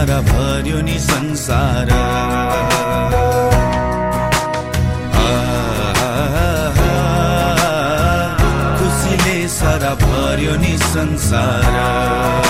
सारा भर्यो नि संसार। खुसीले सारा भर्यो नि संसार।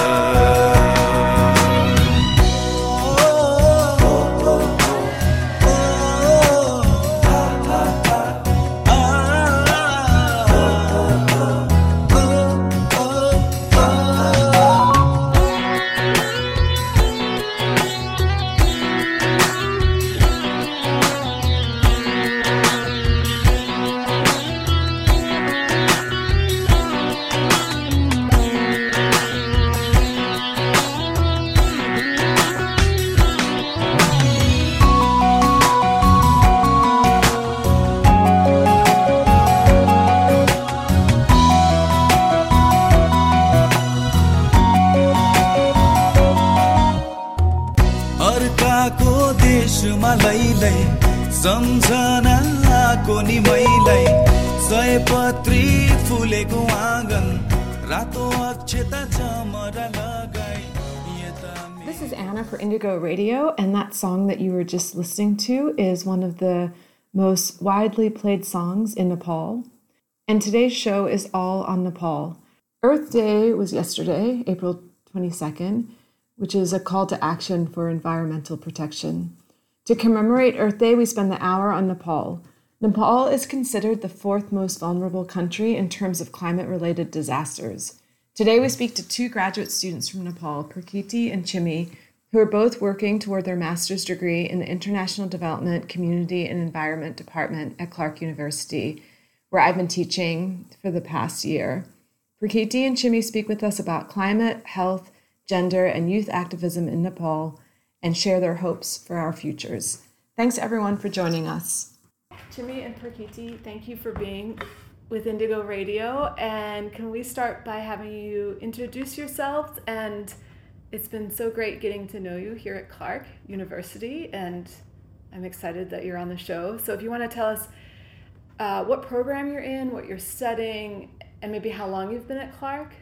This is Anna for Indigo Radio, and that song that you were just listening to is one of the most widely played songs in Nepal. And today's show is all on Nepal. Earth Day was yesterday, April 22nd, which is a call to action for environmental protection. To commemorate Earth Day, we spend the hour on Nepal. Nepal is considered the fourth most vulnerable country in terms of climate related disasters. Today, we speak to two graduate students from Nepal, Prakriti and Chimi, who are both working toward their master's degree in the International Development, Community, and Environment Department at Clark University, where I've been teaching for the past year. Prakriti and Chimi speak with us about climate, health, gender, and youth activism in Nepal and share their hopes for our futures. Thanks everyone for joining us. Chimi and Prakriti, thank you for being with Indigo Radio. And can we start by having you introduce yourselves? And it's been so great getting to know you here at Clark University, and I'm excited that you're on the show. So if you want to tell us uh, what program you're in, what you're studying, and maybe how long you've been at Clark.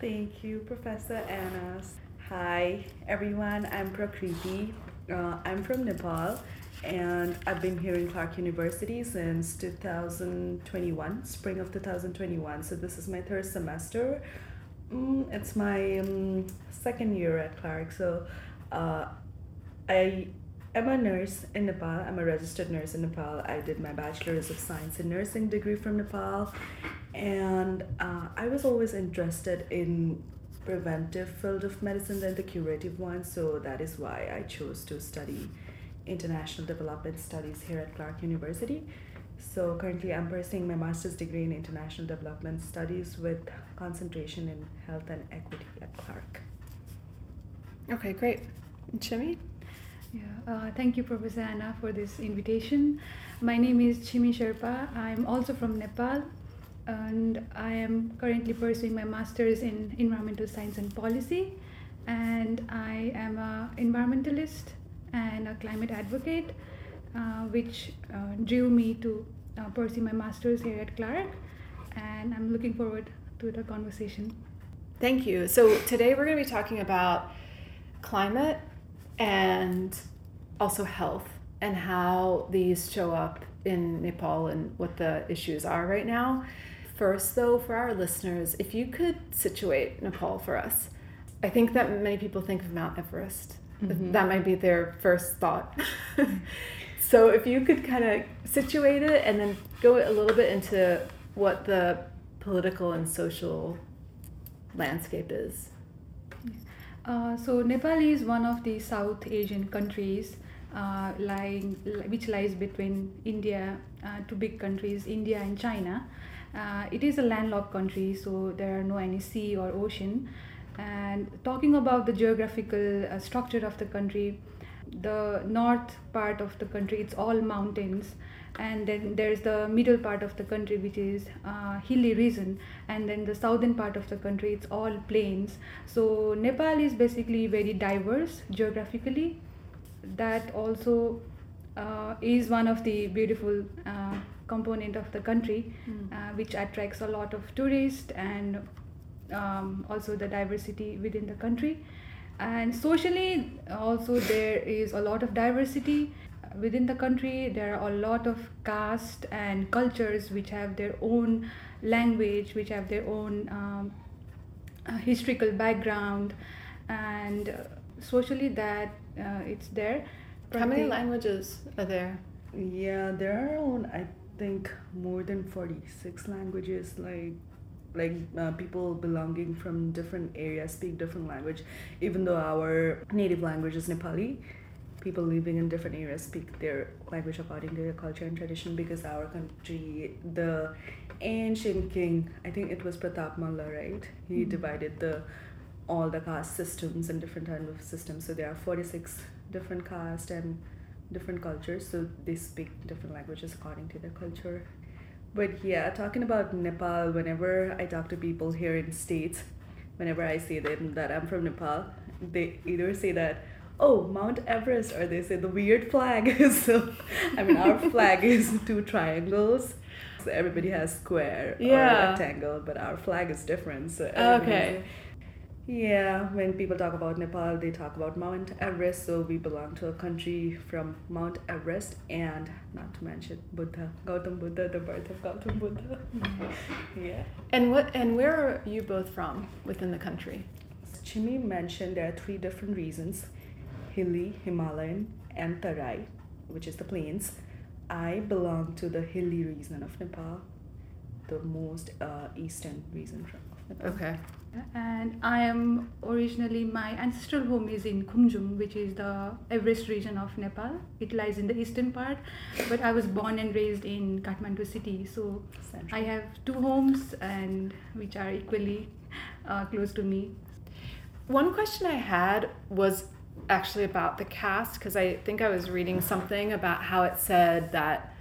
Thank you, Professor Anna. Hi, everyone. I'm Prakriti. Uh, I'm from Nepal, and I've been here in Clark University since 2021, spring of 2021. So this is my third semester. Mm, it's my um, second year at Clark. So uh, I am a nurse in Nepal. I'm a registered nurse in Nepal. I did my bachelor's of science in nursing degree from Nepal, and uh, I was always interested in preventive field of medicine than the curative one. So that is why I chose to study international development studies here at Clark University. So currently, I'm pursuing my master's degree in international development studies with concentration in health and equity at Clark. Okay, great. And Chimi? Yeah, uh, thank you, Professor Anna, for this invitation. My name is Chimi Sherpa. I'm also from Nepal, and I am currently pursuing my master's in environmental science and policy. And I am a environmentalist and a climate advocate, uh, which uh, drew me to uh, pursue my master's here at Clark. And I'm looking forward to the conversation. Thank you. So today we're going to be talking about climate and also health and how these show up in Nepal and what the issues are right now. First, though, for our listeners, if you could situate Nepal for us, I think that many people think of Mount Everest. Mm-hmm. That might be their first thought. so, if you could kind of situate it and then go a little bit into what the political and social landscape is. Uh, so Nepal is one of the South Asian countries, uh, lying which lies between India, uh, two big countries, India and China. Uh, it is a landlocked country, so there are no any sea or ocean. And talking about the geographical uh, structure of the country, the north part of the country it's all mountains. And then there's the middle part of the country which is uh, hilly region. And then the southern part of the country it's all plains. So nepal is basically very diverse geographically. That also uh, is one of the beautiful uh, component of the country, uh, which attracts a lot of tourists and um, also the diversity within the country. And socially, also there is a lot of diversity within the country. There are a lot of caste and cultures which have their own language, which have their own um, uh, historical background, and uh, socially that uh, it's there. How many Prati- languages are there? Yeah, there are around I think more than forty six languages. Like, like uh, people belonging from different areas speak different language. Even though our native language is Nepali, people living in different areas speak their language according to their culture and tradition. Because our country, the ancient king, I think it was Pratap Malla, right? He Mhm. divided the all the caste systems and different kind of systems. So there are forty six different caste and different cultures so they speak different languages according to their culture but yeah talking about nepal whenever i talk to people here in states whenever i say them that i'm from nepal they either say that oh mount everest or they say the weird flag. So i mean our flag is two triangles. So everybody has square or rectangle but our flag is different. So Okay. Yeah, when people talk about Nepal, they talk about Mount Everest. So we belong to a country from Mount Everest, and not to mention Buddha, Gautam Buddha, the birth of Gautam Buddha. yeah. And what and where are you both from within the country? Chimi mentioned there are three different reasons: hilly, Himalayan, and Tarai, which is the plains. I belong to the hilly region of Nepal, the most uh, eastern region of Nepal. Okay. And I am originally my ancestral home is in Khumjung, which is the Everest region of Nepal. It lies in the eastern part, but I was born and raised in Kathmandu city, so. I have two homes and which are equally uh, close to me. One question I had was actually about the caste because I think I was reading something about how it said that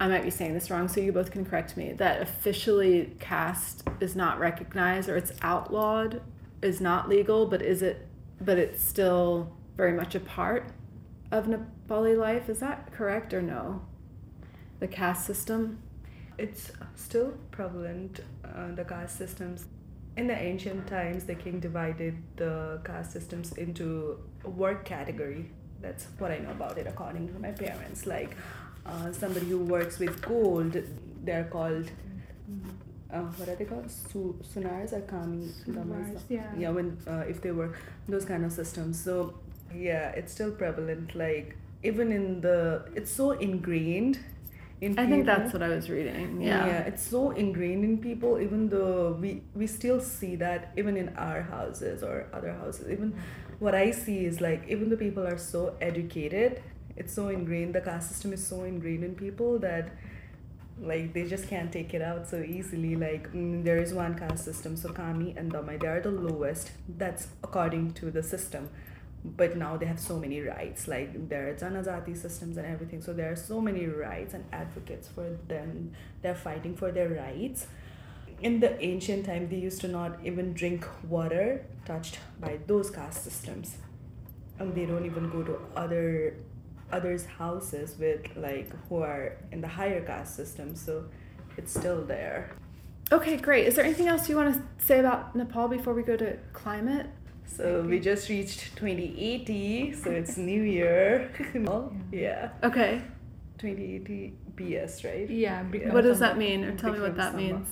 I might be saying this wrong, so you both can correct me. That officially caste is not recognized or it's outlawed, is not legal, but is it? But it's still very much a part of Nepali life. Is that correct or no? The caste system. It's still prevalent, uh, the caste systems. In the ancient times, the king divided the caste systems into work category. That's what I know about it, according to my parents. Like uh, somebody who works with gold, they're called. Uh, what are they called? Su- sunars or kami? Sunars, yeah. Yeah, when uh, if they were those kind of systems. So yeah, it's still prevalent. Like even in the, it's so ingrained. In I think that's what I was reading. Yeah. Yeah. it's so ingrained in people, even though we we still see that even in our houses or other houses. Even what I see is like even the people are so educated, it's so ingrained. The caste system is so ingrained in people that like they just can't take it out so easily. Like mm, there is one caste system, so Kami and Damai, they are the lowest. That's according to the system. But now they have so many rights, like there are janajati systems and everything. So there are so many rights and advocates for them. They're fighting for their rights. In the ancient time, they used to not even drink water touched by those caste systems, and they don't even go to other others' houses with like who are in the higher caste system. So it's still there. Okay, great. Is there anything else you want to say about Nepal before we go to climate? So we just reached 2080, so it's New Year. yeah, Okay. 2080 BS, right? Yeah, Bikram What does that mean? Or tell me what that Sambat. means.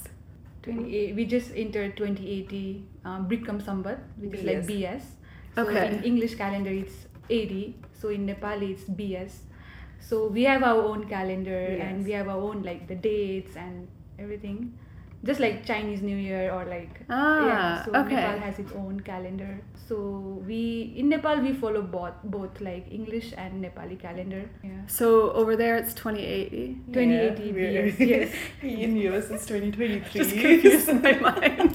28 we just entered 2080 um, Bikram Sambat which is like BS. BS so Okay. in English calendar it's 80 so in Nepali it's BS so we have our own calendar and we have our own like the dates and everything just like Chinese New Year or like Ah, yeah so okay. Nepal has its own calendar so we in Nepal we follow both both like English and Nepali calendar yeah So over there it's 2080. 2080 Yeah, we're- yes In US, it's 2023. Just confused in my mind.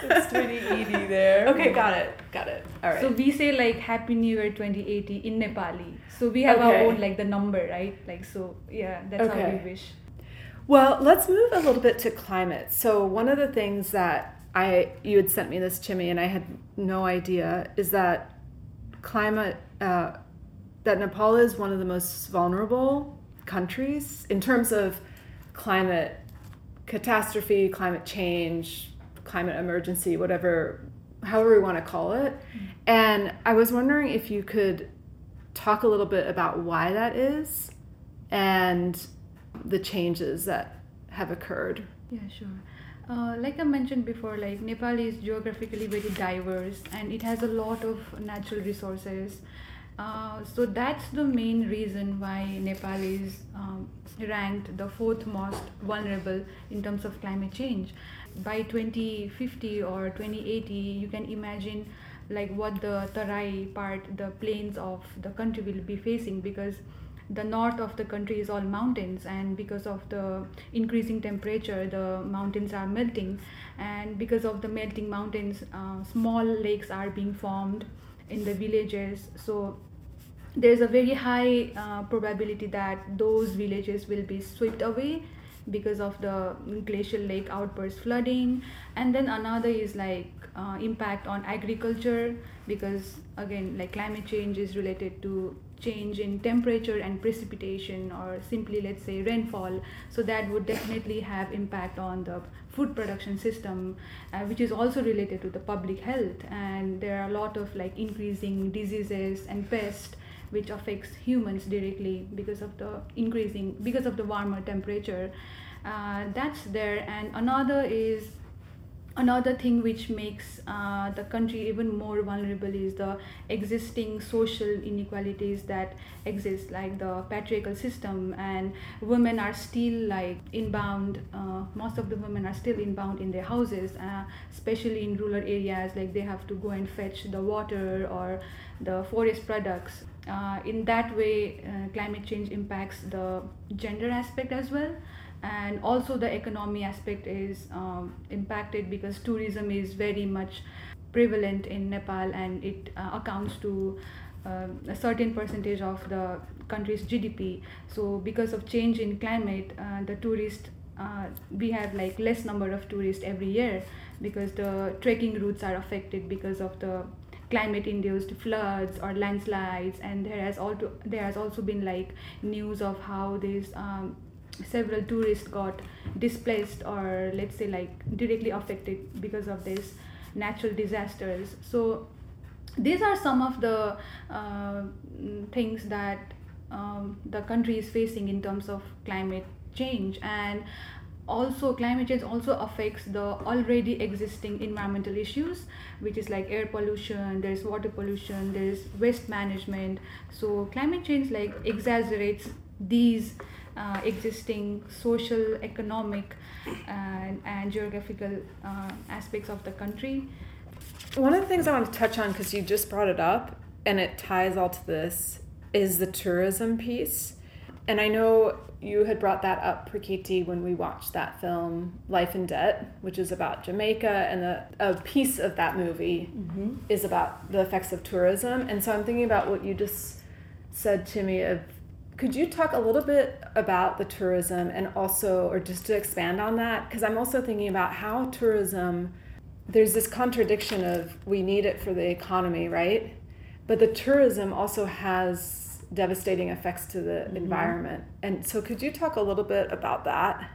so it's 2080 there. Okay, got it. Got it. All right. So we say like Happy New Year 2080 in Nepali. So we have Okay. our own like the number, right? Like so, yeah, that's how Okay. we wish. Well, let's move a little bit to climate. So one of the things that I you had sent me this Chimmy and I had no idea is that climate uh, that Nepal is one of the most vulnerable countries in terms of climate catastrophe, climate change, climate emergency, whatever, however we want to call it. Mm-hmm. And I was wondering if you could talk a little bit about why that is and the changes that have occurred. Yeah, sure. Uh, like I mentioned before, like Nepal is geographically very diverse and it has a lot of natural resources. Uh, so that's the main reason why Nepal is um, ranked the fourth most vulnerable in terms of climate change. By 2050 or 2080, you can imagine like what the Tarai part, the plains of the country will be facing because the north of the country is all mountains and because of the increasing temperature the mountains are melting. And because of the melting mountains uh, small lakes are being formed in the villages. So there's a very high uh, probability that those villages will be swept away because of the glacial lake outburst flooding. And then another is like uh, impact on agriculture because again like climate change is related to change in temperature and precipitation or simply let's say rainfall. So that would definitely have impact on the food production system uh, which is also related to the public health. And there are a lot of like increasing diseases and pests which affects humans directly because of the increasing because of the warmer temperature. Uh, that's there. And another is another thing which makes uh, the country even more vulnerable is the existing social inequalities that exist like the patriarchal system and women are still like inbound uh, most of the women are still inbound in their houses uh, especially in rural areas like they have to go and fetch the water or the forest products. Uh, in that way uh, climate change impacts the gender aspect as well and also the economy aspect is um, impacted because tourism is very much prevalent in Nepal and it uh, accounts to uh, a certain percentage of the country's GDP. So because of change in climate, uh, the tourist uh, we have like less number of tourists every year because the trekking routes are affected because of the climate induced floods or landslides and there has also there has also been like news of how these um, several tourists got displaced or let's say like directly affected because of these natural disasters. So these are some of the uh, things that um, the country is facing in terms of climate change. And also climate change also affects the already existing environmental issues which is like air pollution there's water pollution there's waste management. So climate change like exaggerates these uh, existing social, economic, and, and geographical uh, aspects of the country. One of the things I want to touch on, because you just brought it up, and it ties all to this, is the tourism piece. And I know you had brought that up, Prakriti, when we watched that film, Life and Debt, which is about Jamaica, and a, a piece of that movie mm-hmm. is about the effects of tourism. And so I'm thinking about what you just said to me of could you talk a little bit about the tourism and also, or just to expand on that? Because I'm also thinking about how tourism, there's this contradiction of we need it for the economy, right? But the tourism also has devastating effects to the mm-hmm. environment. And so, could you talk a little bit about that?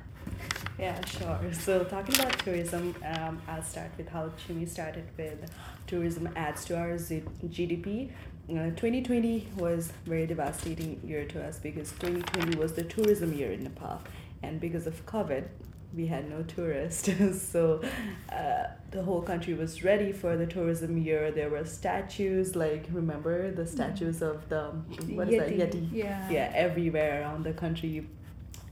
Yeah, sure. So, talking about tourism, um, I'll start with how Chimi started with tourism adds to our GDP. 2020 uh, was very devastating year to us because 2020 was the tourism year in Nepal, and because of COVID, we had no tourists. so uh, the whole country was ready for the tourism year. There were statues, like remember the statues of the what is Yeti. that Yeti? Yeah. Yeah, everywhere around the country,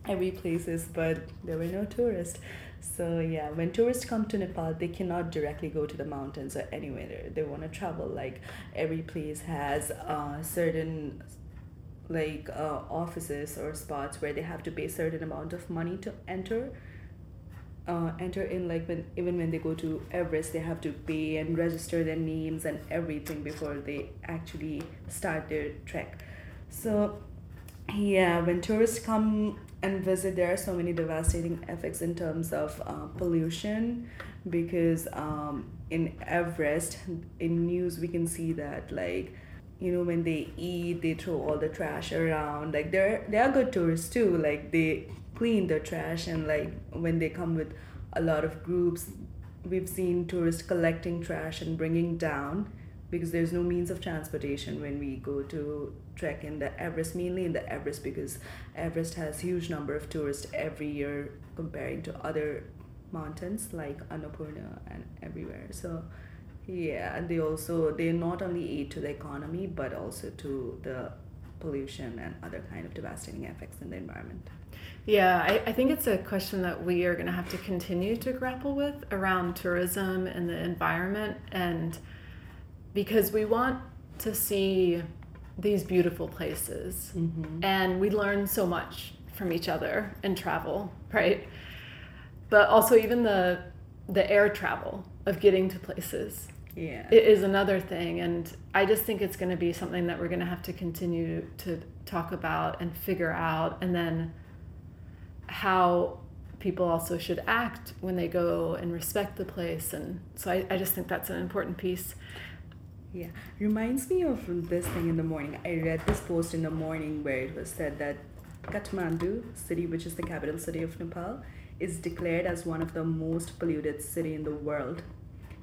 every places, but there were no tourists. So yeah, when tourists come to Nepal, they cannot directly go to the mountains or anywhere. They want to travel. Like every place has uh, certain like uh, offices or spots where they have to pay certain amount of money to enter. Uh, enter in like when even when they go to Everest, they have to pay and register their names and everything before they actually start their trek. So yeah, when tourists come and visit there are so many devastating effects in terms of uh, pollution because um, in everest in news we can see that like you know when they eat they throw all the trash around. Like they're they are good tourists too. Like they clean the trash and like when they come with a lot of groups we've seen tourists collecting trash and bringing down because there's no means of transportation when we go to trek in the Everest, mainly in the Everest because Everest has huge number of tourists every year comparing to other mountains like Annapurna and everywhere. So yeah, and they also they not only aid to the economy but also to the pollution and other kind of devastating effects in the environment. Yeah, I, I think it's a question that we are going to have to continue to grapple with around tourism and the environment and because we want to see these beautiful places Mm-hmm. and we learn so much from each other in travel right but also even the the air travel of getting to places Yeah. it is another thing and i just think it's going to be something that we're going to have to continue to talk about and figure out and then how people also should act when they go and respect the place and so i, I just think that's an important piece Yeah, reminds me of this thing in the morning. I read this post in the morning where it was said that Kathmandu city, which is the capital city of Nepal, is declared as one of the most polluted city in the world.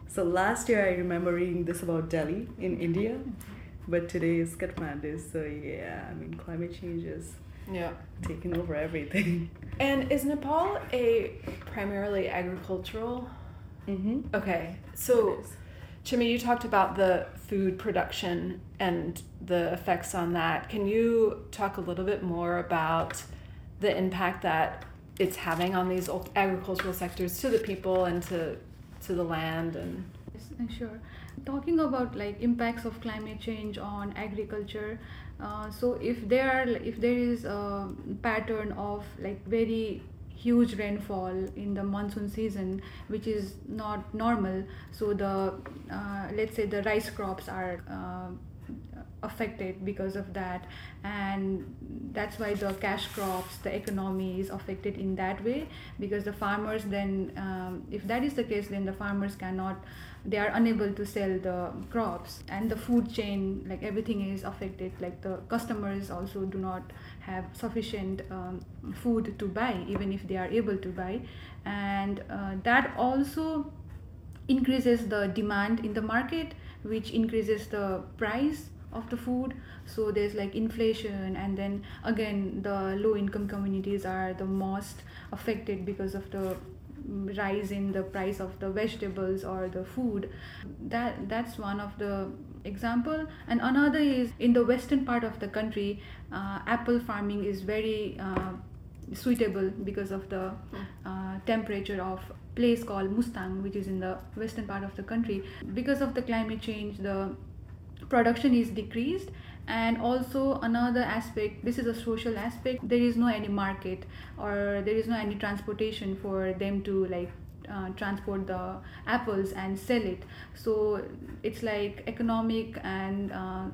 So last year I remember reading this about Delhi in India, but today is Kathmandu. So yeah, I mean climate change is yeah taking over everything. and is nepal a primarily agricultural Mm-hmm. okay so Chimmy, you talked about the food production and the effects on that. Can you talk a little bit more about the impact that it's having on these ul- agricultural sectors to the people and to to the land and uh, Sure. Talking about like impacts of climate change on agriculture, uh, so if there are if there is a pattern of like very huge rainfall in the monsoon season, which is not normal, so the uh, let's say the rice crops are. Uh, affected because of that and that's why the cash crops the economy is affected in that way because the farmers then um, if that is the case then the farmers cannot they are unable to sell the crops and the food chain like everything is affected like the customers also do not have sufficient um, food to buy even if they are able to buy. And uh, that also increases the demand in the market which increases the price of the food. So there's like inflation and then again the low income communities are the most affected because of the mm, rise in the price of the vegetables or the food. That that's one of the example. And another is in the western part of the country uh, apple farming is very uh, suitable because of the uh, temperature of place called Mustang which is in the western part of the country. Because of the climate change the production is decreased. And also another aspect this is a social aspect there is no any market or there is no any transportation for them to like uh, transport the apples and sell it. So it's like economic and uh,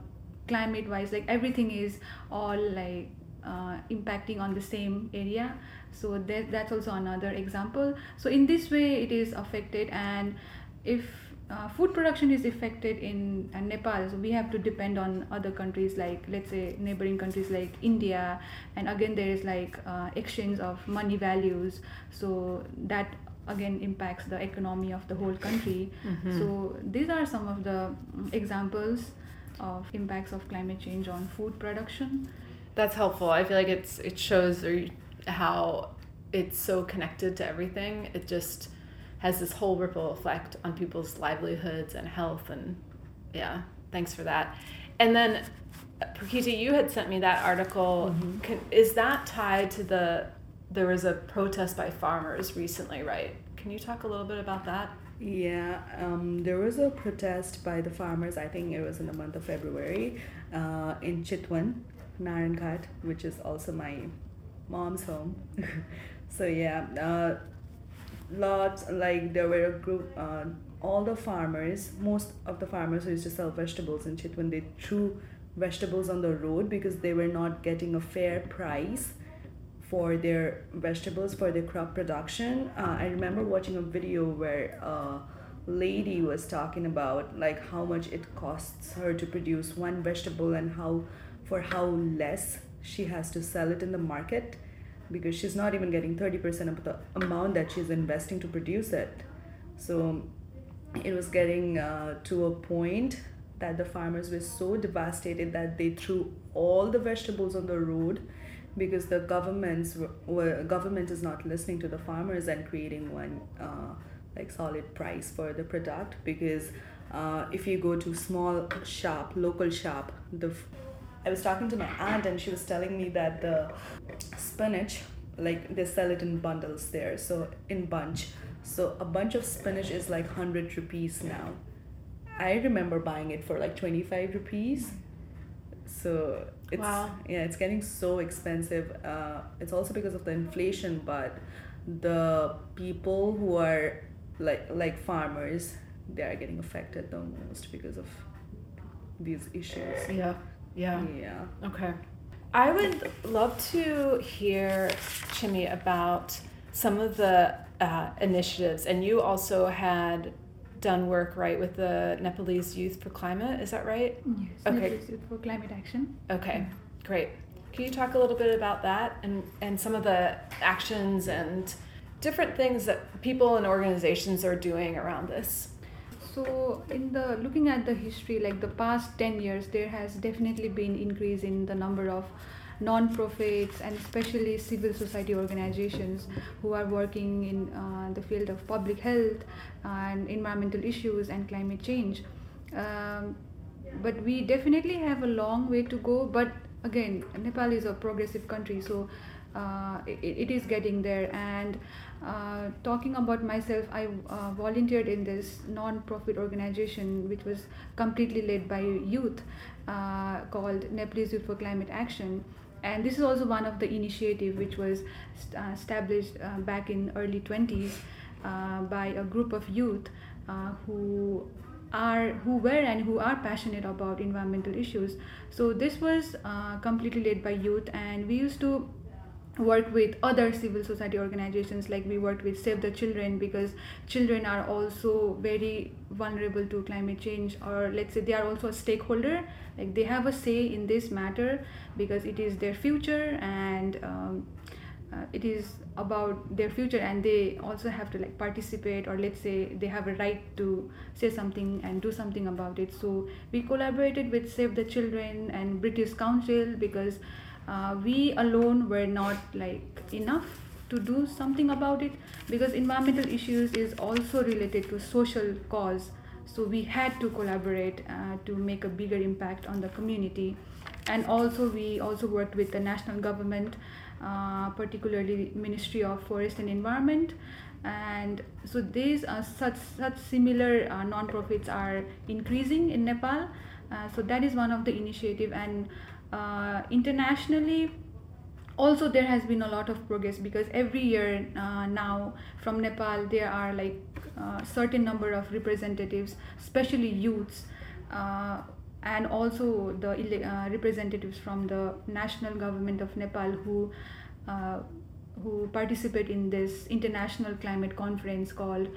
climate wise like everything is all like uh, impacting on the same area. So that, that's also another example. So in this way it is affected and if uh, food production is affected in uh, Nepal, so we have to depend on other countries like let's say neighboring countries like India, and again there is like uh, exchange of money values, so that again impacts the economy of the whole country. So these are some of the mm, examples of impacts of climate change on food production. that's helpful. I feel like it's it shows how it's so connected to everything. It just has this whole ripple effect on people's livelihoods and health and yeah thanks for that. And then uh, Prakriti, you had sent me that article. Can, is that tied to the there was a protest by farmers recently right can you talk a little bit about that Yeah, um, there was a protest by the farmers. I think it was in the month of February uh, in Chitwan, Narayanghat, which is also my mom's home. so yeah, uh, lots like there were a group. Uh, all the farmers, most of the farmers who used to sell vegetables in Chitwan, they threw vegetables on the road because they were not getting a fair price for their vegetables for their crop production. Uh, I remember watching a video where a lady was talking about like how much it costs her to produce one vegetable and how for how less she has to sell it in the market because she's not even getting 30% of the amount that she's investing to produce it so it was getting uh, to a point that the farmers were so devastated that they threw all the vegetables on the road because the governments were government is not listening to the farmers and creating one uh, like solid price for the product because uh, if you go to small shop local shop the i was talking to my aunt and she was telling me that the spinach like they sell it in bundles there so in bunch. So a bunch of spinach is like 100 rupees now. I remember buying it for like 25 rupees. So it's Wow. yeah it's getting so expensive uh, it's also because of the inflation but the people who are like like farmers they are getting affected the most because of these issues Yeah. Yeah. yeah Okay. I would love to hear, Chimmy, about some of the uh, initiatives. And you also had done work, right, with the Nepalese Youth for Climate. Is that right? Yes. Okay. Nepalese Youth for Climate Action. Okay, mm. great. Can you talk a little bit about that and, and some of the actions and different things that people and organizations are doing around this? So, in the looking at the history, like the past 10 years, there has definitely been increase in the number of non-profits and especially civil society organizations who are working in uh, the field of public health and environmental issues and climate change. Um, but we definitely have a long way to go. But again, Nepal is a progressive country, so uh, it, it is getting there. And uh, talking about myself, I uh, volunteered in this non-profit organization which was completely led by youth uh, called Nepalese Youth for Climate Action. And this is also one of the initiative which was st- uh, established uh, back in early 20s uh, by a group of youth who are who were and who are passionate about environmental issues. So this was completely led by youth, and we used to work with other civil society organizations like we worked with save the children because children are also very vulnerable to climate change or let's say they are also a stakeholder like they have a say in this matter because it is their future and um, uh, it is about their future and they also have to like participate or let's say they have a right to say something and do something about it. So we collaborated with save the children and british council because uh, we alone were not like enough to do something about it because environmental issues is also related to social cause. So we had to collaborate uh, to make a bigger impact on the community. And also we also worked with the national government uh, particularly ministry of forest and environment. And so these are such such similar uh, non-profits are increasing in nepal. Uh, so that is one of the initiative and uh, internationally also there has been a lot of progress because every year uh, now from nepal there are like uh, certain number of representatives especially youths uh, and also the uh, representatives from the national government of nepal who who participate in this international climate conference called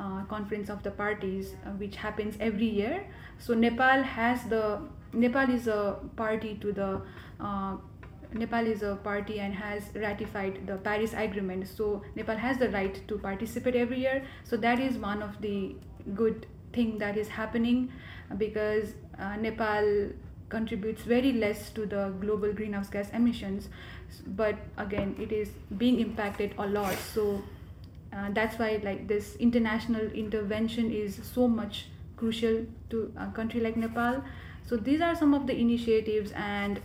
uh, conference of the parties uh, which happens every year. So nepal has the nepal is a party to the uh, Nepal is a party and has ratified the Paris Agreement. So Nepal has the right to participate every year. So that is one of the good thing that is happening because uh, Nepal contributes very less to the global greenhouse gas emissions, but again it is being impacted a lot. So uh, that's why like this international intervention is so much crucial to a country like Nepal. So these are some of the initiatives and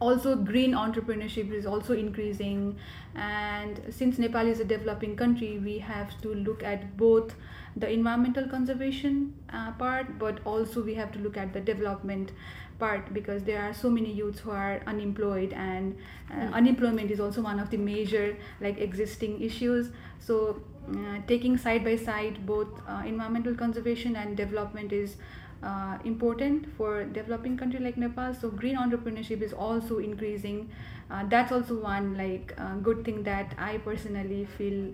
also green entrepreneurship is also increasing. And since nepal is a developing country we have to look at both the environmental conservation uh, part but also we have to look at the development part because there are so many youths who are unemployed and uh, unemployment is also one of the major like existing issues. So uh, taking side by side both uh, environmental conservation and development is uh, important for developing country like Nepal. So green entrepreneurship is also increasing. Uh, that's also one like uh, good thing that I personally feel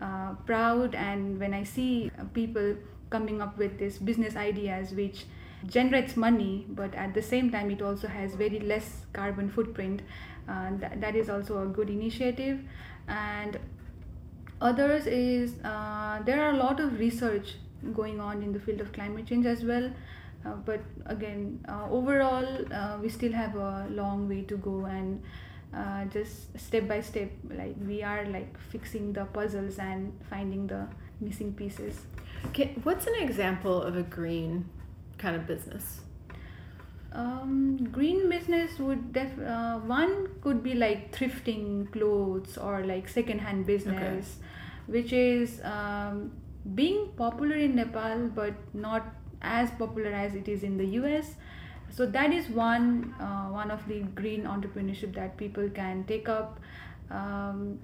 uh, proud and when I see uh, people coming up with this business ideas which generates money but at the same time it also has very less carbon footprint uh, th- that is also a good initiative and others is there are a lot of research going on in the field of climate change as well. Uh, but again uh, overall uh, we still have a long way to go and uh, just step by step like we are like fixing the puzzles and finding the missing pieces. Okay, what's an example of a green kind of business? um, green business would def uh, one could be like thrifting clothes or like second hand business which is um, being popular in nepal but not as popular as it is in the us so that is one uh, one of the green entrepreneurship that people can take up. Um,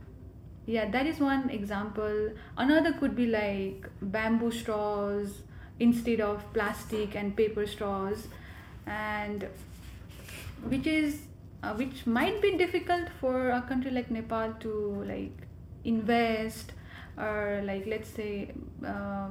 yeah that is one example. Another could be like bamboo straws instead of plastic and paper straws and which is uh, which might be difficult for a country like nepal to like invest or like let's say uh,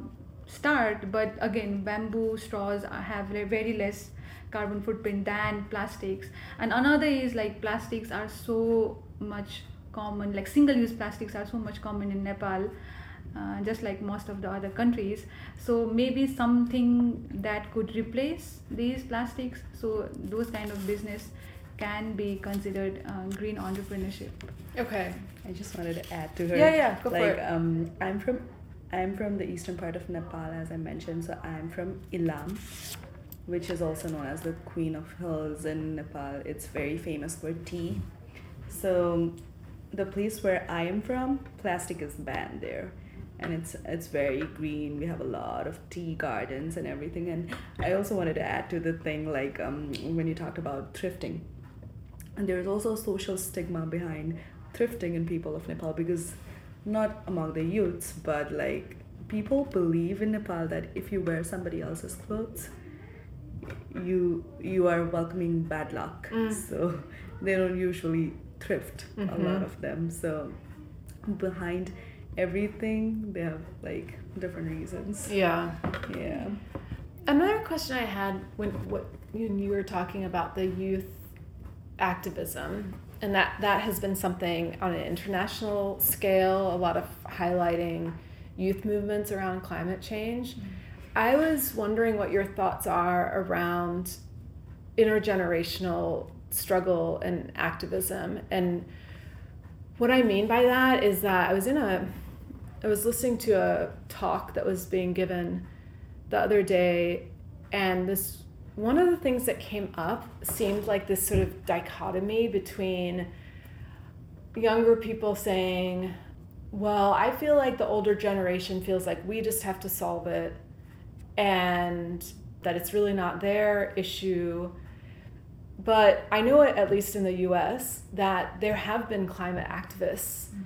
start but again bamboo straws have very less carbon footprint than plastics. And another is like plastics are so much common like single use plastics are so much common in nepal uh, just like most of the other countries. So maybe something that could replace these plastics. So those kind of business can be considered uh, green entrepreneurship Okay. I just wanted to add to her. Yeah, yeah, go for like, it. Um, I'm from, I'm from the eastern part of Nepal, as I mentioned. So I'm from Ilam, which is also known as the Queen of Hills in Nepal. It's very famous for tea. So, the place where I am from, plastic is banned there, and it's it's very green. We have a lot of tea gardens and everything. And I also wanted to add to the thing like um, when you talked about thrifting and there is also a social stigma behind thrifting in people of Nepal because not among the youths, but like people believe in Nepal that if you wear somebody else's clothes, you you are welcoming bad luck. Mm. So they don't usually thrift a Mhm. lot of them. So behind everything they have like different reasons. Yeah. Yeah. Another question I had when what when you were talking about the youth activism, and that that has been something on an international scale, a lot of highlighting youth movements around climate change. Mm-hmm. I was wondering what your thoughts are around intergenerational struggle and activism. And what I mean by that is that I was in a I was listening to a talk that was being given the other day and this one of the things that came up seemed like this sort of dichotomy between younger people saying well i feel like the older generation feels like we just have to solve it and that it's really not their issue. But i know at least in the us that there have been climate activists mm-hmm.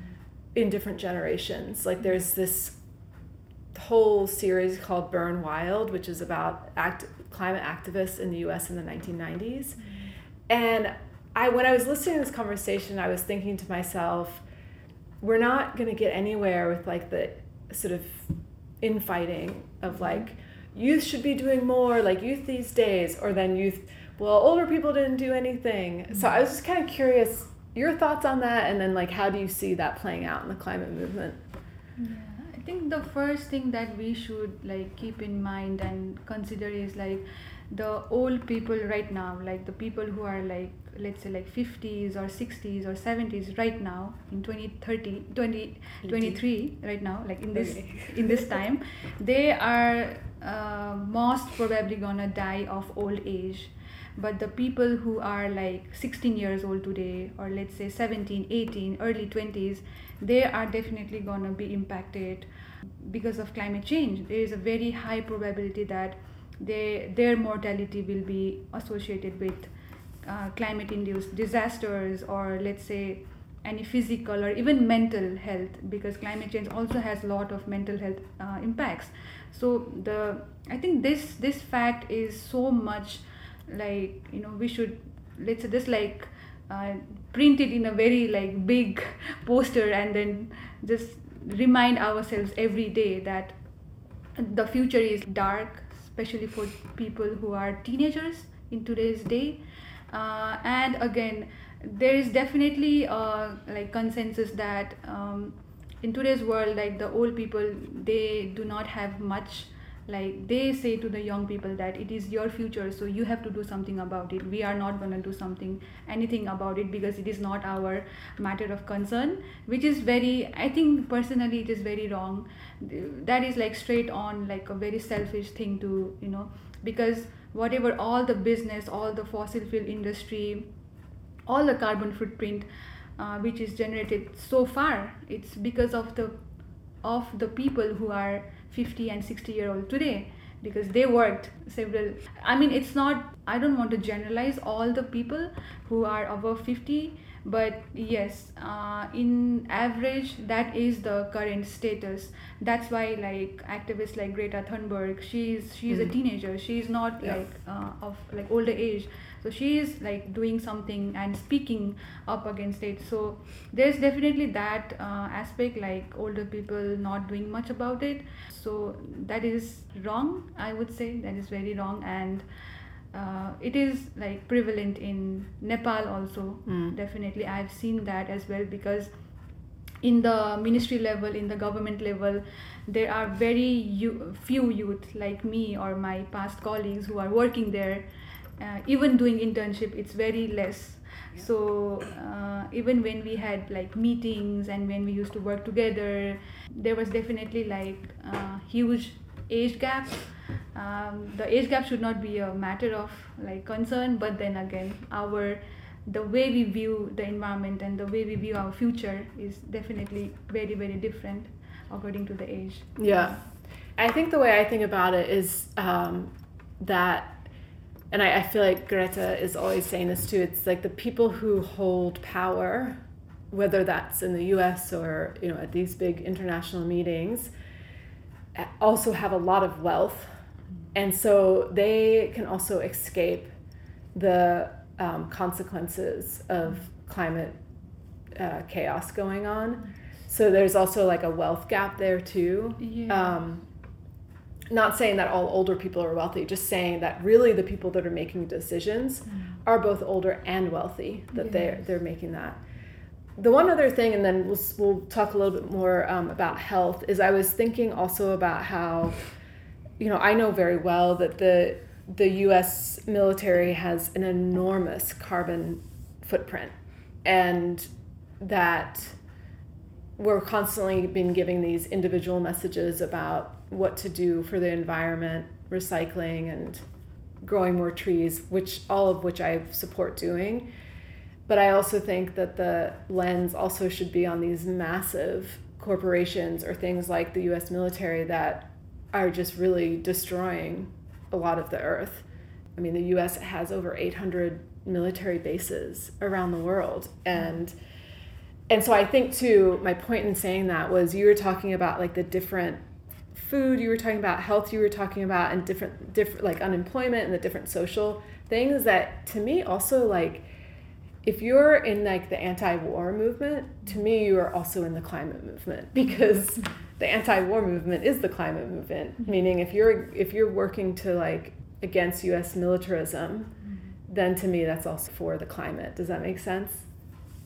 in different generations. Like there's this whole series called Burn Wild, which is about act- climate activists in the U.S. in the 1990s. And I, when I was listening to this conversation, I was thinking to myself, we're not going to get anywhere with like the sort of infighting of like youth should be doing more, like youth these days, or then youth, well, older people didn't do anything. So I was just kind of curious your thoughts on that, and then like how do you see that playing out in the climate movement? Yeah, I think the first thing that we should like keep in mind and consider is like the old people right now, like the people who are like let's say like 50s or 60s or 70s right now in 2030 2023 right now like in this in this time they are uh, most probably gonna die of old age. But the people who are like 16 years old today or let's say 17 18 early 20s they are definitely going to be impacted because of climate change. There is a very high probability that they, their mortality will be associated with uh, climate induced disasters or let's say any physical or even mental health because climate change also has a lot of mental health uh, impacts. So the i think this this fact is so much like you know we should let's say this like uh, print it in a very like big poster and then just remind ourselves every day that the future is dark, especially for people who are teenagers in today's day. Uh, and again, there is definitely uh, like consensus that um, in today's world, like the old people, they do not have much like they say to the young people that it is your future so you have to do something about it. We are not going to do something anything about it because it is not our matter of concern which is very i think personally it is very wrong. That is like straight on like a very selfish thing to you know because whatever all the business all the fossil fuel industry all the carbon footprint uh, which is generated so far it's because of the of the people who are 50 and 60 year old today because they worked several i mean it's not i don't want to generalize all the people who are above 50 but yes uh, in average that is the current status that's why like activists like greta thunberg she's she's mm. a teenager she's not yeah. like uh, of like older age so she is like doing something and speaking up against it. So there's definitely that uh, aspect like older people not doing much about it. So that is wrong i would say. That is very wrong. And uh, it is like prevalent in nepal also. Mm. definitely i've seen that as well because in the ministry level in the government level there are very few youth like me or my past colleagues who are working there uh, even doing internship it's very less. So uh, even when we had like meetings and when we used to work together there was definitely like uh, huge age gap um, the age gap should not be a matter of like concern but then again our the way we view the environment and the way we view our future is definitely very very different according to the age. Yeah. I think the way i think about it is um, that and I, I feel like Greta is always saying this too. It's like the people who hold power, whether that's in the U.S. or you know at these big international meetings, also have a lot of wealth, and so they can also escape the um, consequences of climate uh, chaos going on. So there's also like a wealth gap there too. Yeah. Um, not saying that all older people are wealthy, just saying that really the people that are making decisions mm. are both older and wealthy, that yes. they're, they're making that. The one other thing, and then we'll, we'll talk a little bit more um, about health, is I was thinking also about how, you know, I know very well that the, the US military has an enormous carbon footprint and that we're constantly been giving these individual messages about what to do for the environment, recycling and growing more trees, which all of which I support doing. But I also think that the lens also should be on these massive corporations or things like the US military that are just really destroying a lot of the earth. I mean, the US has over 800 military bases around the world and and so I think too my point in saying that was you were talking about like the different food you were talking about health you were talking about and different different like unemployment and the different social things that to me also like if you're in like the anti-war movement to me you are also in the climate movement because the anti-war movement is the climate movement mm-hmm. meaning if you're if you're working to like against US militarism mm-hmm. then to me that's also for the climate does that make sense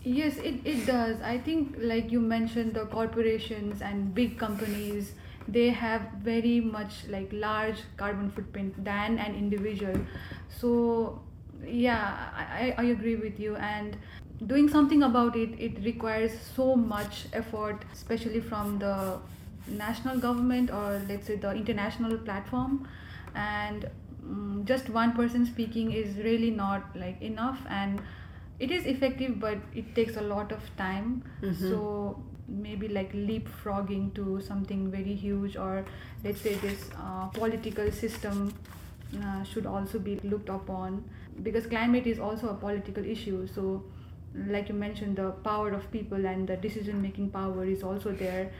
yes it, it does i think like you mentioned the corporations and big companies they have very much like large carbon footprint than an individual. So yeah I, I agree with you. And doing something about it it requires so much effort especially from the national government or let's say the international platform. And um, just one person speaking is really not like enough. And it is effective but it takes a lot of time. Mm-hmm. so maybe like leapfrogging to something very huge or let's say this uh, political system uh, should also be looked upon. Because climate is also a political issue so like you mentioned the power of people and the decision making power is also there.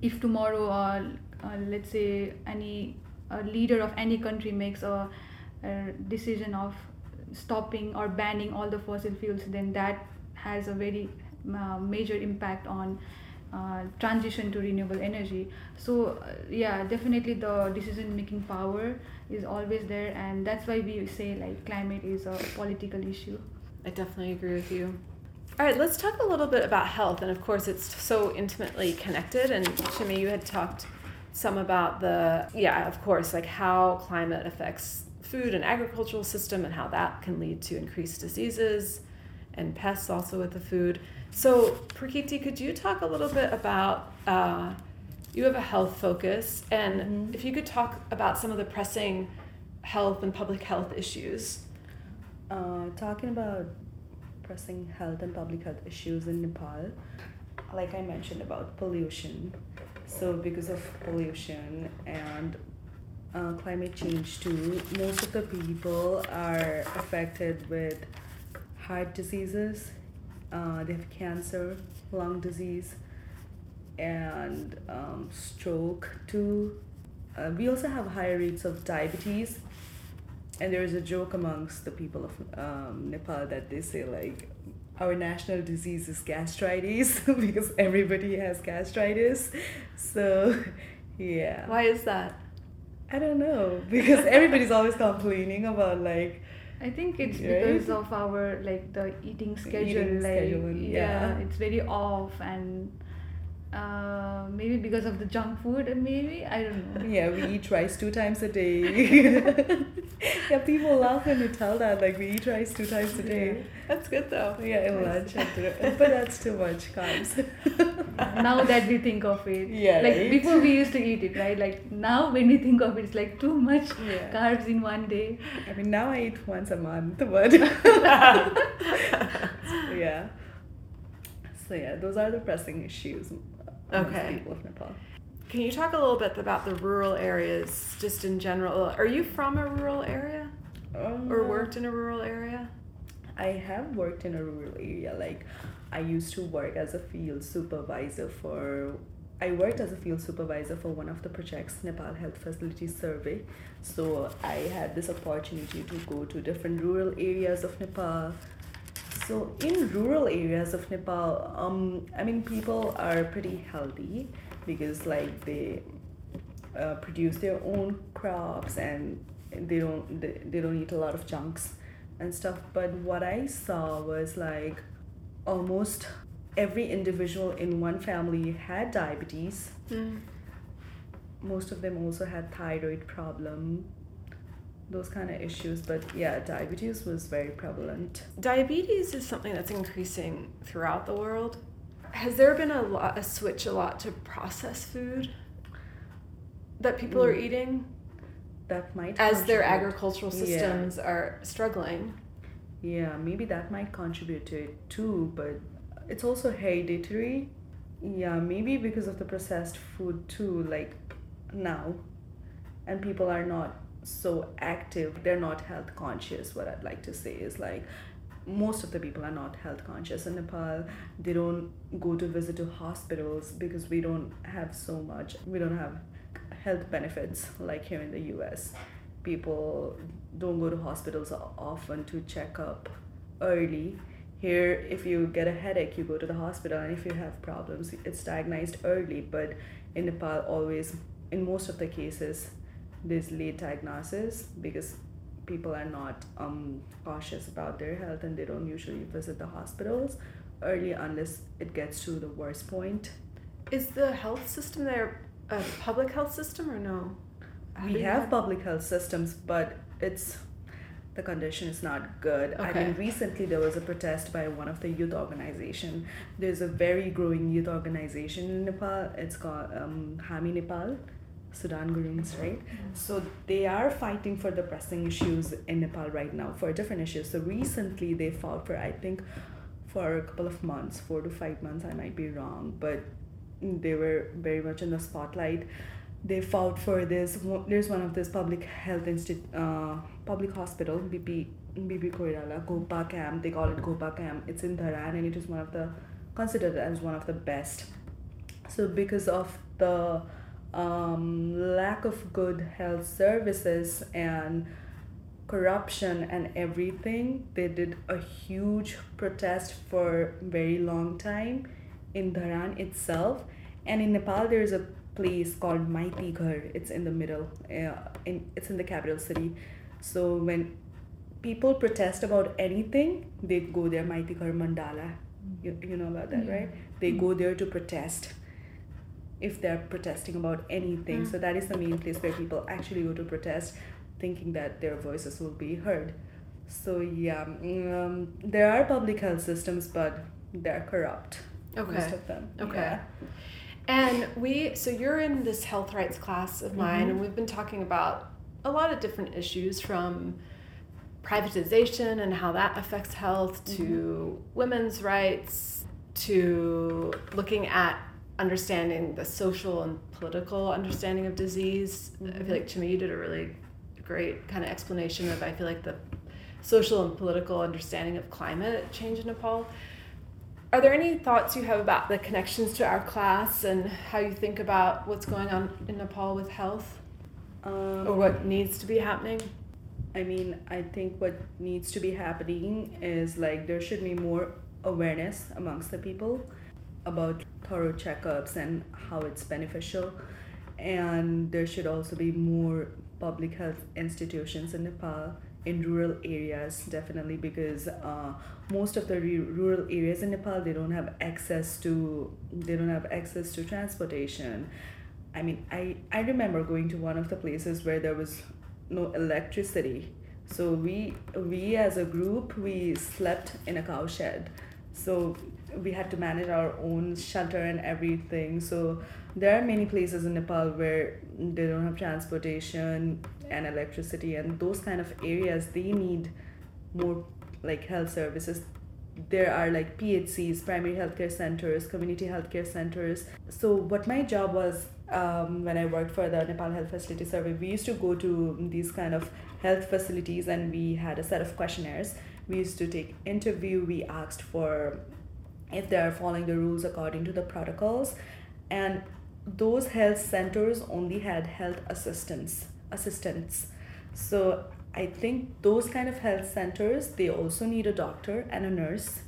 If tomorrow uh, uh, let's say any leader of any country makes a, a decision of stopping or banning all the fossil fuels then that has a very uh, major impact on uh, transition to renewable energy. So uh, yeah, definitely the decision making power is always there, and that's why we say like climate is a political issue. I definitely agree with you. All right, let's talk a little bit about health, and of course, it's so intimately connected. And Chhimi, you had talked some about the yeah, of course, like how climate affects food and agricultural system, and how that can lead to increased diseases and pests also with the food. So, Prakriti, could you talk a little bit about? Uh, you have a health focus, and Mhm. if you could talk about some of the pressing health and public health issues. Uh, talking about pressing health and public health issues in Nepal, like I mentioned about pollution. So, because of pollution and uh, climate change, too, most of the people are affected with heart diseases, uh, they have cancer, lung disease, and um, stroke, too. Uh, we also have higher rates of diabetes and there is a joke amongst the people of um, Nepal that they say like our national disease is gastritis because everybody has gastritis. So yeah. Why is that? I don't know because everybody's always complaining about like I think it's Right? because of our like the eating schedule, eating like schedule, yeah. yeah. it's very off, and uh, maybe because of the junk food, maybe I don't know. yeah we eat rice two times a day. yeah, people laugh when you tell that like we eat rice two times a day. That's good though. Yeah, in lunch and dinner. but that's too much carbs. now that we think of it, Yeah, like right? before we used to eat it, right? Like now when we think of it, it's like too much Yeah. carbs in one day. I mean, now I eat once a month, but yeah. So yeah, those are the pressing issues. Okay. People of Nepal. Can you talk a little bit about the rural areas, just in general? Are you from a rural area or Um, worked in a rural area? I have worked in a rural area. Like, I used to work as a field supervisor for. I worked as a field supervisor for one of the projects, Nepal Health Facility Survey. So I had this opportunity to go to different rural areas of Nepal. So in rural areas of Nepal, um, I mean, people are pretty healthy because like they uh, produce their own crops and they don't they, they don't eat a lot of junks and stuff. But what i saw was like almost every individual in one family had diabetes. Most of them also had thyroid problem those kind of issues but yeah diabetes was very prevalent Diabetes is something that's increasing throughout the world. Has there been a lot a switch a lot to processed food that people are Mm. eating that might as their agricultural Yeah. systems are struggling? Yeah, maybe that might contribute to it too, but it's also hereditary. Yeah, maybe because of the processed food too, like now. And people are not so active, they're not health conscious. What I'd like to say is like most of the people are not health conscious in Nepal. They don't go to visit to hospitals because we don't have so much, we don't have health benefits like here in the US people don't go to hospitals often to check up early. Here, if you get a headache, you go to the hospital, and if you have problems, it's diagnosed early. But in Nepal, always, in most of the cases, there's late diagnosis because people are not um, cautious about their health and they don't usually visit the hospitals early unless it gets to the worst point. Is the health system there a public health system or no? we have had- public health systems but it's the condition is not good Okay. i mean recently there was a protest by one of the youth organization there's a very growing youth organization in nepal it's called um, hami nepal Sudan Gurung right? So they are fighting for the pressing issues in nepal right now for different issues so recently they fought for i think for a couple of months four to five months i might be wrong but they were very much in the spotlight. They fought for this there's one of this public health institute uh, public hospital bp bp koirala Ghopa camp they call it Ghopa camp. It's in dharan and it is one of the considered as one of the best. So because of the um, lack of good health services and corruption and everything they did a huge protest for very long time in Dharan itself, and in Nepal there's a place called Maiti Ghar. It's in the middle. Uh, in it's in the capital city. So when people protest about anything, they go there. Maiti Ghar Mandala. You, you know about that, Yeah. right? They go there to protest if they're protesting about anything. So mm. that is the main place where people actually go to protest, thinking that their voices will be heard. So yeah, um, there are public health systems, but they're corrupt. Most Okay. of them. Okay. Yeah. And we, so you're in this health rights class of mine, and mm-hmm. we've been talking about a lot of different issues from privatization and how that affects health to mm-hmm. women's rights to looking at understanding the social and political understanding of disease. I feel like to me you did a really great kind of explanation of I feel like the social and political understanding of climate change in Nepal. Are there any thoughts you have about the connections to our class and how you think about what's going on in Nepal with health Um, or what needs to be happening? I mean, I think what needs to be happening is like there should be more awareness amongst the people about thorough checkups and how it's beneficial. And there should also be more public health institutions in Nepal in rural areas, definitely, because uh, most of the re- rural areas in Nepal they don't have access to they don't have access to transportation. I mean, I I remember going to one of the places where there was no electricity. So we we as a group we slept in a cow shed. So we had to manage our own shelter and everything. So there are many places in Nepal where they don't have transportation and electricity and those kind of areas they need more like health services there are like PHCs, primary healthcare centers, community healthcare centers. So what my job was um, when I worked for the Nepal Health Facility Survey, we used to go to these kind of health facilities and we had a set of questionnaires. We used to take interview. We asked for if they are following the rules according to the protocols, and those health centers only had health assistants assistants. So I think those kind of health centers they also need a doctor and a nurse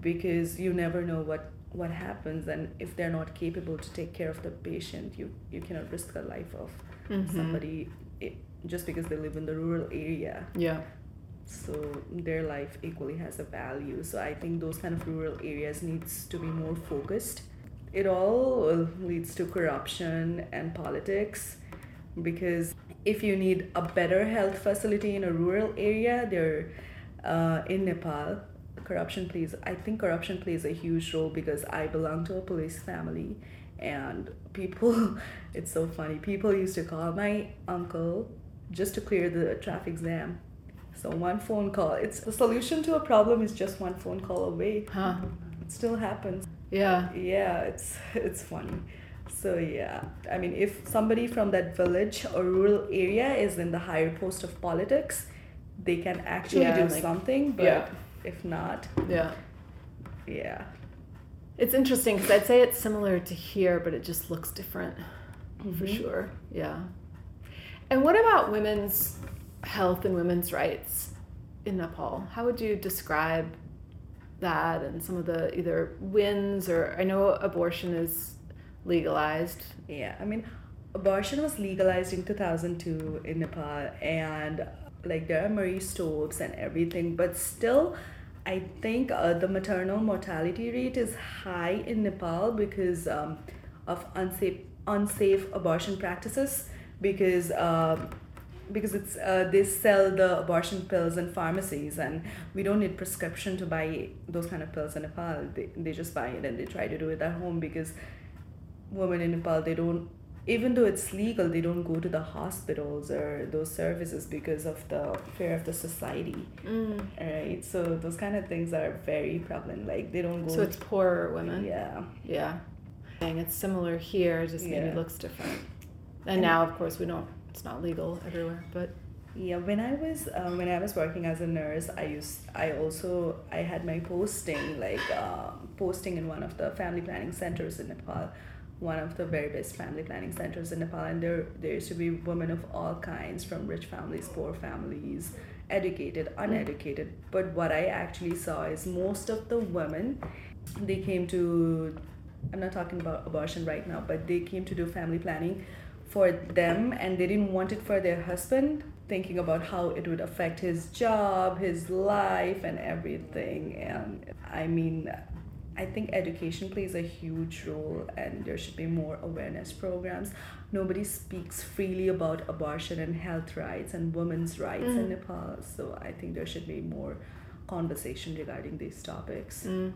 because you never know what what happens and if they're not capable to take care of the patient you you cannot risk the life of mm-hmm. somebody it, just because they live in the rural area Yeah. So their life equally has a value. So i think those kind of rural areas needs to be more focused. It all leads to corruption and politics because if you need a better health facility in a rural area there uh, in nepal corruption plays i think corruption plays a huge role because i belong to a police family and people it's so funny people used to call my uncle just to clear the traffic jam so one phone call it's the solution to a problem is just one phone call away Huh. it still happens Yeah. yeah it's it's funny so yeah i mean if somebody from that village or rural area is in the higher post of politics they can actually Yeah, do like- something but yeah. if not Yeah. yeah It's interesting because I'd say it's similar to here, but it just looks different for Mhm. sure. Yeah. And what about women's health and women's rights in Nepal? How would you describe that and some of the either wins or I know abortion is legalized. Yeah, I mean, abortion was legalized in 2002 in Nepal, and like there are Marie Stopes and everything, but still, I think uh, the maternal mortality rate is high in Nepal because um, of unsafe unsafe abortion practices because. Um, because it's uh, they sell the abortion pills in pharmacies and we don't need prescription to buy those kind of pills in Nepal. They, they just buy it and they try to do it at home because women in Nepal they don't even though it's legal they don't go to the hospitals or those services because of the fear of the society Mm. right so those kind of things are very prevalent like they don't go So it's poorer women. yeah Yeah. And it's similar here, just maybe looks different. And now, of course, we don't. It's not legal everywhere, but Yeah, when I was um, when I was working as a nurse, I used I also I had my posting like uh, posting in one of the family planning centers in Nepal, one of the very best family planning centers in Nepal, and there there used to be women of all kinds, from rich families, poor families, educated, uneducated. But what I actually saw is most of the women, they came to i'm not talking about abortion right now but they came to do family planning for them and they didn't want it for their husband thinking about how it would affect his job his life and everything and i mean I think education plays a huge role, and there should be more awareness programs. Nobody speaks freely about abortion and health rights and women's rights in Mm. Nepal, so I think there should be more conversation regarding these topics. Mm.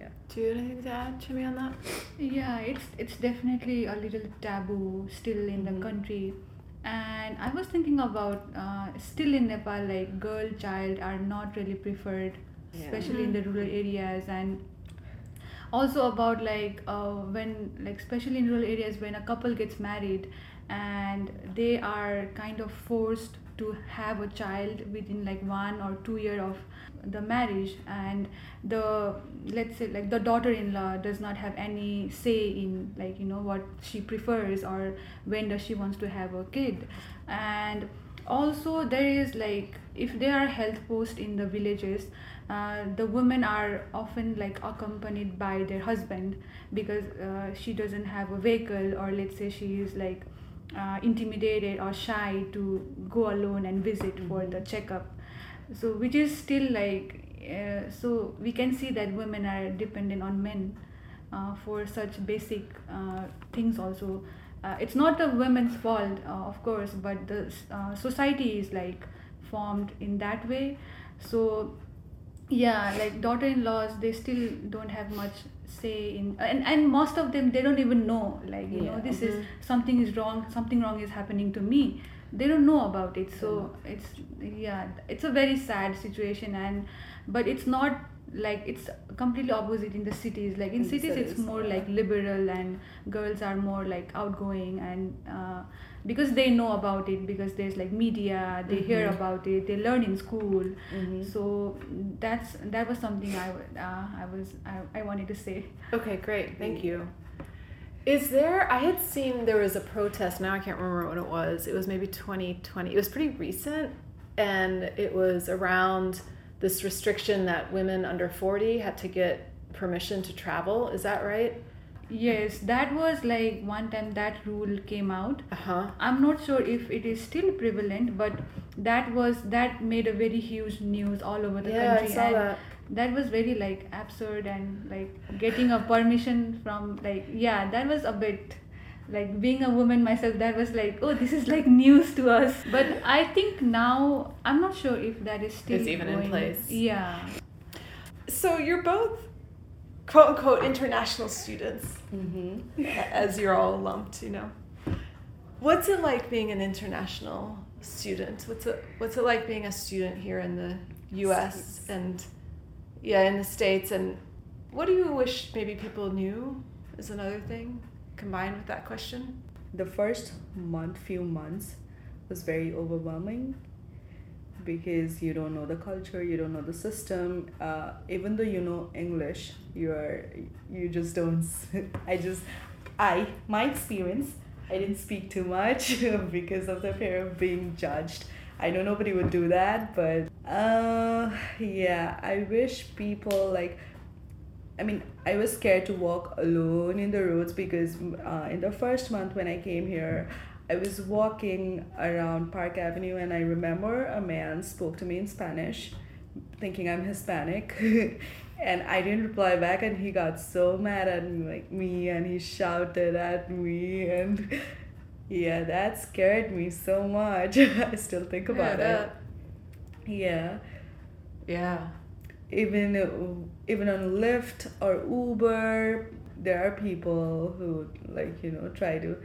Yeah. Do you have anything to add, Chhimi, on that? Yeah, it's it's definitely a little taboo still in the Mhm. country, and I was thinking about uh, still in Nepal, like girl child are not really preferred, Yeah. especially in the rural areas, and also about like uh, when like especially in rural areas when a couple gets married and they are kind of forced to have a child within like one or two year of the marriage. And the let's say like the daughter-in-law does not have any say in like you know what she prefers or when does she wants to have a kid. And also there is like if there are health posts in the villages uh, the women are often like accompanied by their husband because uh, she doesn't have a vehicle or let's say she is like uh, intimidated or shy to go alone and visit for the checkup. So which is still like uh, so we can see that women are dependent on men uh, for such basic uh, things also. Uh, it's not the women's fault uh, of course but the uh, society is like formed in that way. So yeah like daughter-in-laws they still don't have much say in and, and most of them they don't even know like you know this is Mhm. something is wrong something wrong is happening to me. They don't know about it. So it's yeah it's a very sad situation and but it's not like it's completely opposite in the cities. Like in In cities it's more yeah. like liberal and girls are more like outgoing and uh, because they know about it because there's like media they hear Mhm. about it they learn in school Mhm. so that's that was something i uh, i was I, I wanted to say Okay, great. Thank you. Is there, I had seen there was a protest, now I can't remember what it was. It was maybe 2020. It was pretty recent, and it was around this restriction that women under 40 had to get permission to travel. Is that right? Yes that was like one time that rule came out Uh huh. i'm not sure if it is still prevalent but that was that made a very huge news all over the Yeah, I country saw and that. that was very like absurd and like getting a permission from like yeah that was a bit like being a woman myself that was like oh this is like news to us but i think now i'm not sure if that is still It's even in place. yeah So you're both quote unquote international students, Mhm. as you're all lumped, you know. What's it like being an international student? What's it What's it like being a student here in the U.S. States. and yeah, in the states? And what do you wish maybe people knew? Is another thing combined with that question. the first month few months was very overwhelming because you don't know the culture you don't know the system uh, even though you know english you are you just don't i just i my experience i didn't speak too much because of the fear of being judged. I know nobody would do that but uh yeah i wish people like I mean, I was scared to walk alone in the roads because uh, in the first month when I came here, I was walking around Park Avenue and I remember a man spoke to me in Spanish, thinking I'm Hispanic. and I didn't reply back and he got so mad at me, like me and he shouted at me and yeah, that scared me so much. I still think about it. Yeah Yeah. even even on Lyft or Uber, there are people who like you know try to.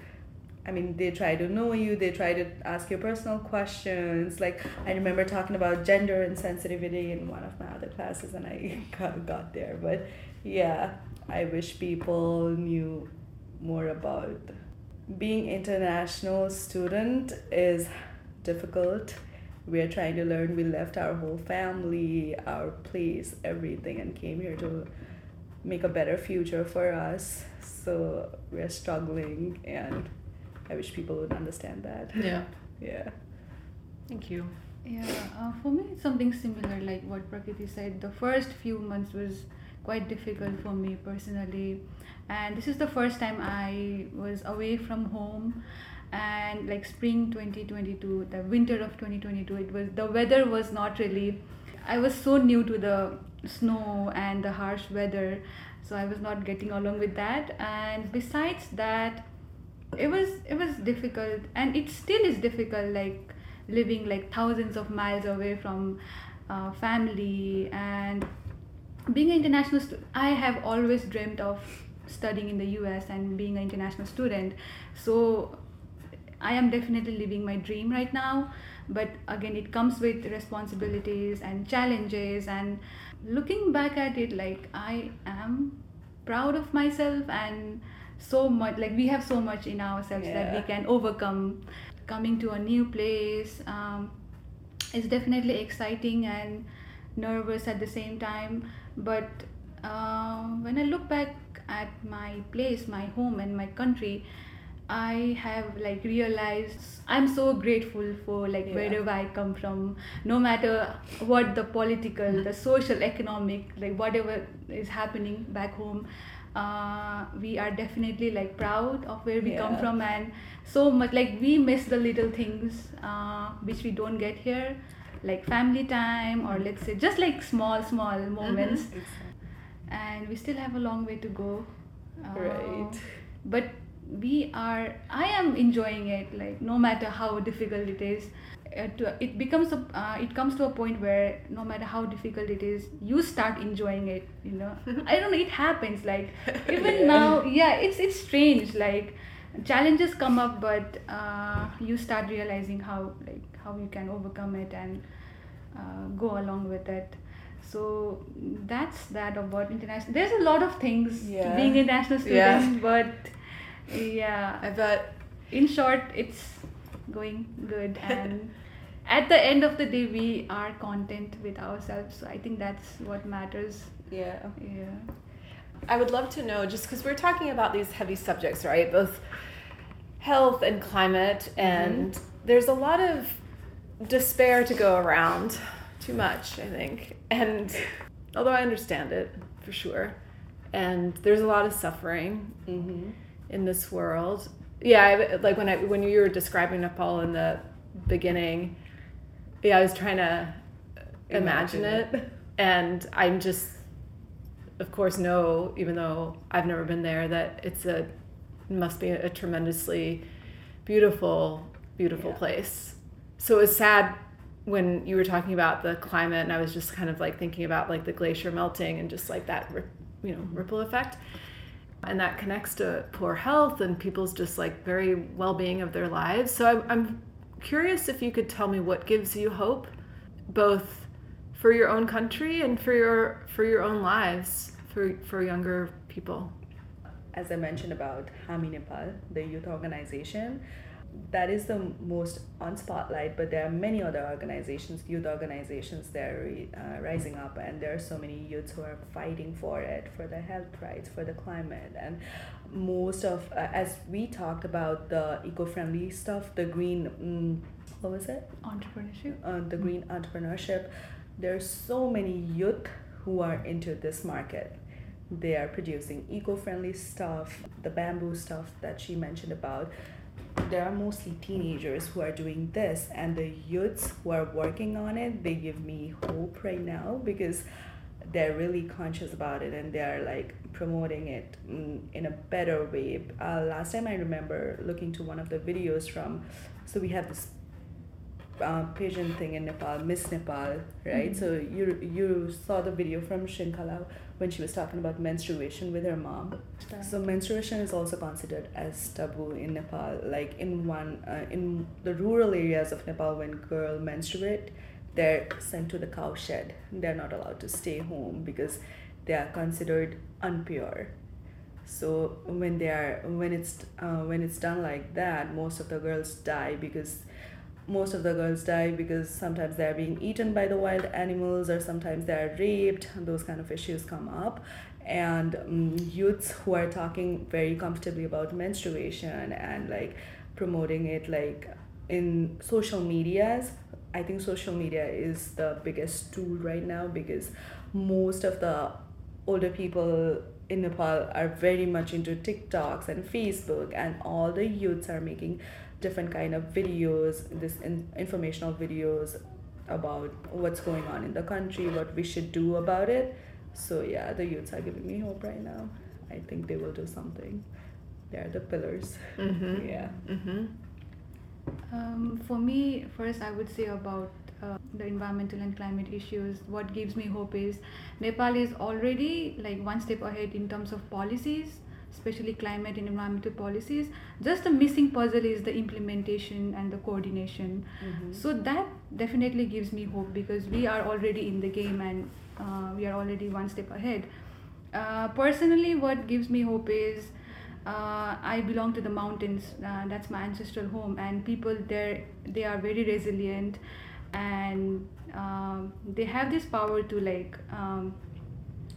I mean, they try to know you. They try to ask you personal questions. Like I remember talking about gender insensitivity in one of my other classes, and I got, got there. But yeah, I wish people knew more about being international student is difficult we are trying to learn we left our whole family our place everything and came here to make a better future for us so we're struggling and i wish people would understand that Yeah. yeah Thank you. Yeah, uh, for me it's something similar like what Prakriti said. The first few months was quite difficult for me personally and this is the first time i was away from home and like spring 2022 the winter of 2022 it was the weather was not really i was so new to the snow and the harsh weather so i was not getting along with that and besides that it was it was difficult and it still is difficult like living like thousands of miles away from uh, family and being an international stu- i have always dreamed of studying in the us and being an international student. So i am definitely living my dream right now but again it comes with responsibilities and challenges and looking back at it like i am proud of myself and so much like we have so much in ourselves that we can overcome. Coming to a new place um, is definitely exciting and nervous at the same time. But uh, when i look back at my place my home and my country i have like realized i'm so grateful for like Yeah. wherever i come from. No matter what the political the social economic like whatever is happening back home uh, we are definitely like proud of where we come from and so much like we miss the little things uh, which we don't get here like family time or let's say just like small small moments. And we still have a long way to go. Uh, Right. but we are i am enjoying it like no matter how difficult it is to, it becomes a uh, it comes to a point where no matter how difficult it is you start enjoying it you know i don't know it happens like even Yeah. now yeah it's it's strange like challenges come up but uh, you start realizing how like how you can overcome it and uh, go along with it so that's that about international there's a lot of things Yeah. being a national Yeah. student but yeah I bet. in short it's going good and at the end of the day we are content with ourselves so i think that's what matters Yeah. yeah I would love to know, just because we're talking about these heavy subjects, right? Both health and climate, and there's a lot of despair to go around. Too much, I think. And although I understand it for sure, and there's a lot of suffering Mm-hmm. in this world. Yeah, I, like when I when you were describing Nepal in the beginning, yeah, I was trying to imagine, Imagine it, it. and I'm just, of course, know even though I've never been there that it's a must be a tremendously beautiful, beautiful Yeah. place. So it was sad when you were talking about the climate, and I was just kind of like thinking about like the glacier melting and just like that, you know, ripple effect and that connects to poor health and people's just like very well-being of their lives. So I'm, I'm curious if you could tell me what gives you hope both for your own country and for your for your own lives for for younger people. As I mentioned about Hami Nepal, the youth organization, that is the most on spotlight. But there are many other organizations, youth organizations, that are uh, rising up, and there are so many youths who are fighting for it, for the health rights, for the climate, and most of, uh, as we talked about the eco-friendly stuff, the green, mm, what was it? entrepreneurship uh, the green entrepreneurship there are so many youth who are into this market they are producing eco-friendly stuff the bamboo stuff that she mentioned about there are mostly teenagers who are doing this and the youths who are working on it they give me hope right now because they're really conscious about it and they're like promoting it in a better way. Uh, last time i remember looking to one of the videos from so we have this uh, pigeon thing in Nepal, Miss Nepal, right? So you you saw the video from Shrinkhala when she was talking about menstruation with her mom. So menstruation is also considered as taboo in Nepal. Like in one uh, in the rural areas of Nepal, when girl menstruate, they're sent to the cow shed. They're not allowed to stay home because they are considered unpure. So when they are when it's uh, when it's done like that, most of the girls die because most of the girls die because sometimes they're being eaten by the wild animals or sometimes they're raped. Those kind of issues come up. And um, youths who are talking very comfortably about menstruation and like promoting it like in social medias i think social media is the biggest tool right now because most of the older people in Nepal are very much into TikToks and Facebook, and all the youths are making different kind of videos, this in, informational videos about what's going on in the country, what we should do about it. So yeah, the youths are giving me hope right now. I think they will do something. They're the pillars. Mm-hmm. Yeah. Mm-hmm. Um, for me, first I would say about uh, the environmental and climate issues. What gives me hope is Nepal is already like one step ahead in terms of policies, especially climate and environmental policies. Just the missing puzzle is the implementation and the coordination. Mm-hmm. So that definitely gives me hope because we are already in the game and uh, we are already one step ahead. Uh, personally, what gives me hope is uh, I belong to the mountains. Uh, that's my ancestral home, and people there they are very resilient, and um, they have this power to like um,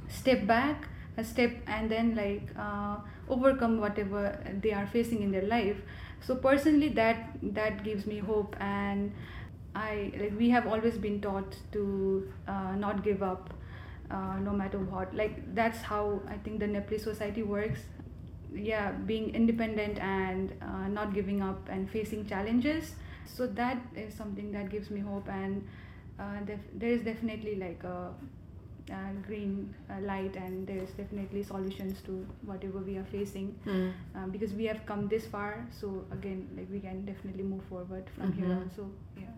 step back step and then like uh, overcome whatever they are facing in their life. So personally, that that gives me hope, and I like we have always been taught to uh, not give up. Uh, no matter what like that's how i think the nepalese society works yeah being independent and uh, not giving up and facing challenges so that is something that gives me hope and uh, def- there is definitely like a, a green uh, light and there's definitely solutions to whatever we are facing Mm. um, because we have come this far so again like we can definitely move forward from here Mhm. on so yeah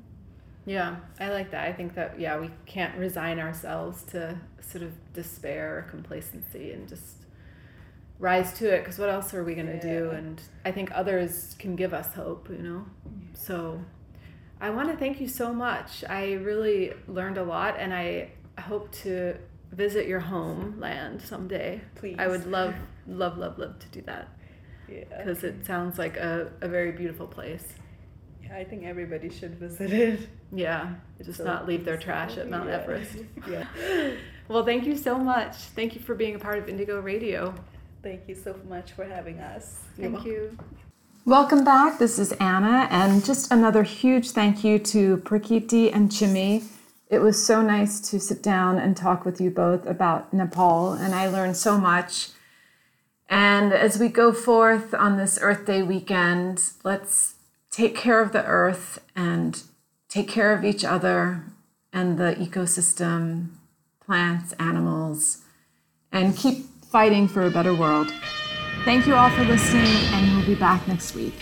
Yeah, I like that. I think that yeah, we can't resign ourselves to sort of despair or complacency and just rise to it because what else are we going to do and I think others can give us hope, you know. So I want to thank you so much. I really learned a lot and I hope to visit your homeland someday. Please. I would love love love love to do that Yeah. because it sounds like a, a very beautiful place. yeah. I think everybody should visit it. Yeah, just So not leave their trash at Mount yeah. Everest. yeah. Well, thank you so much. Thank you for being a part of Indigo Radio. Thank you so much for having us. thank you Welcome back. This is Anna, and just another huge thank you to Prakriti and Chhimi. It was so nice to sit down and talk with you both about Nepal, and I learned so much. And as we go forth on this Earth Day weekend, let's take care of the earth and take care of each other and the ecosystem, plants, animals, and keep fighting for a better world. Thank you all for listening, and we'll be back next week.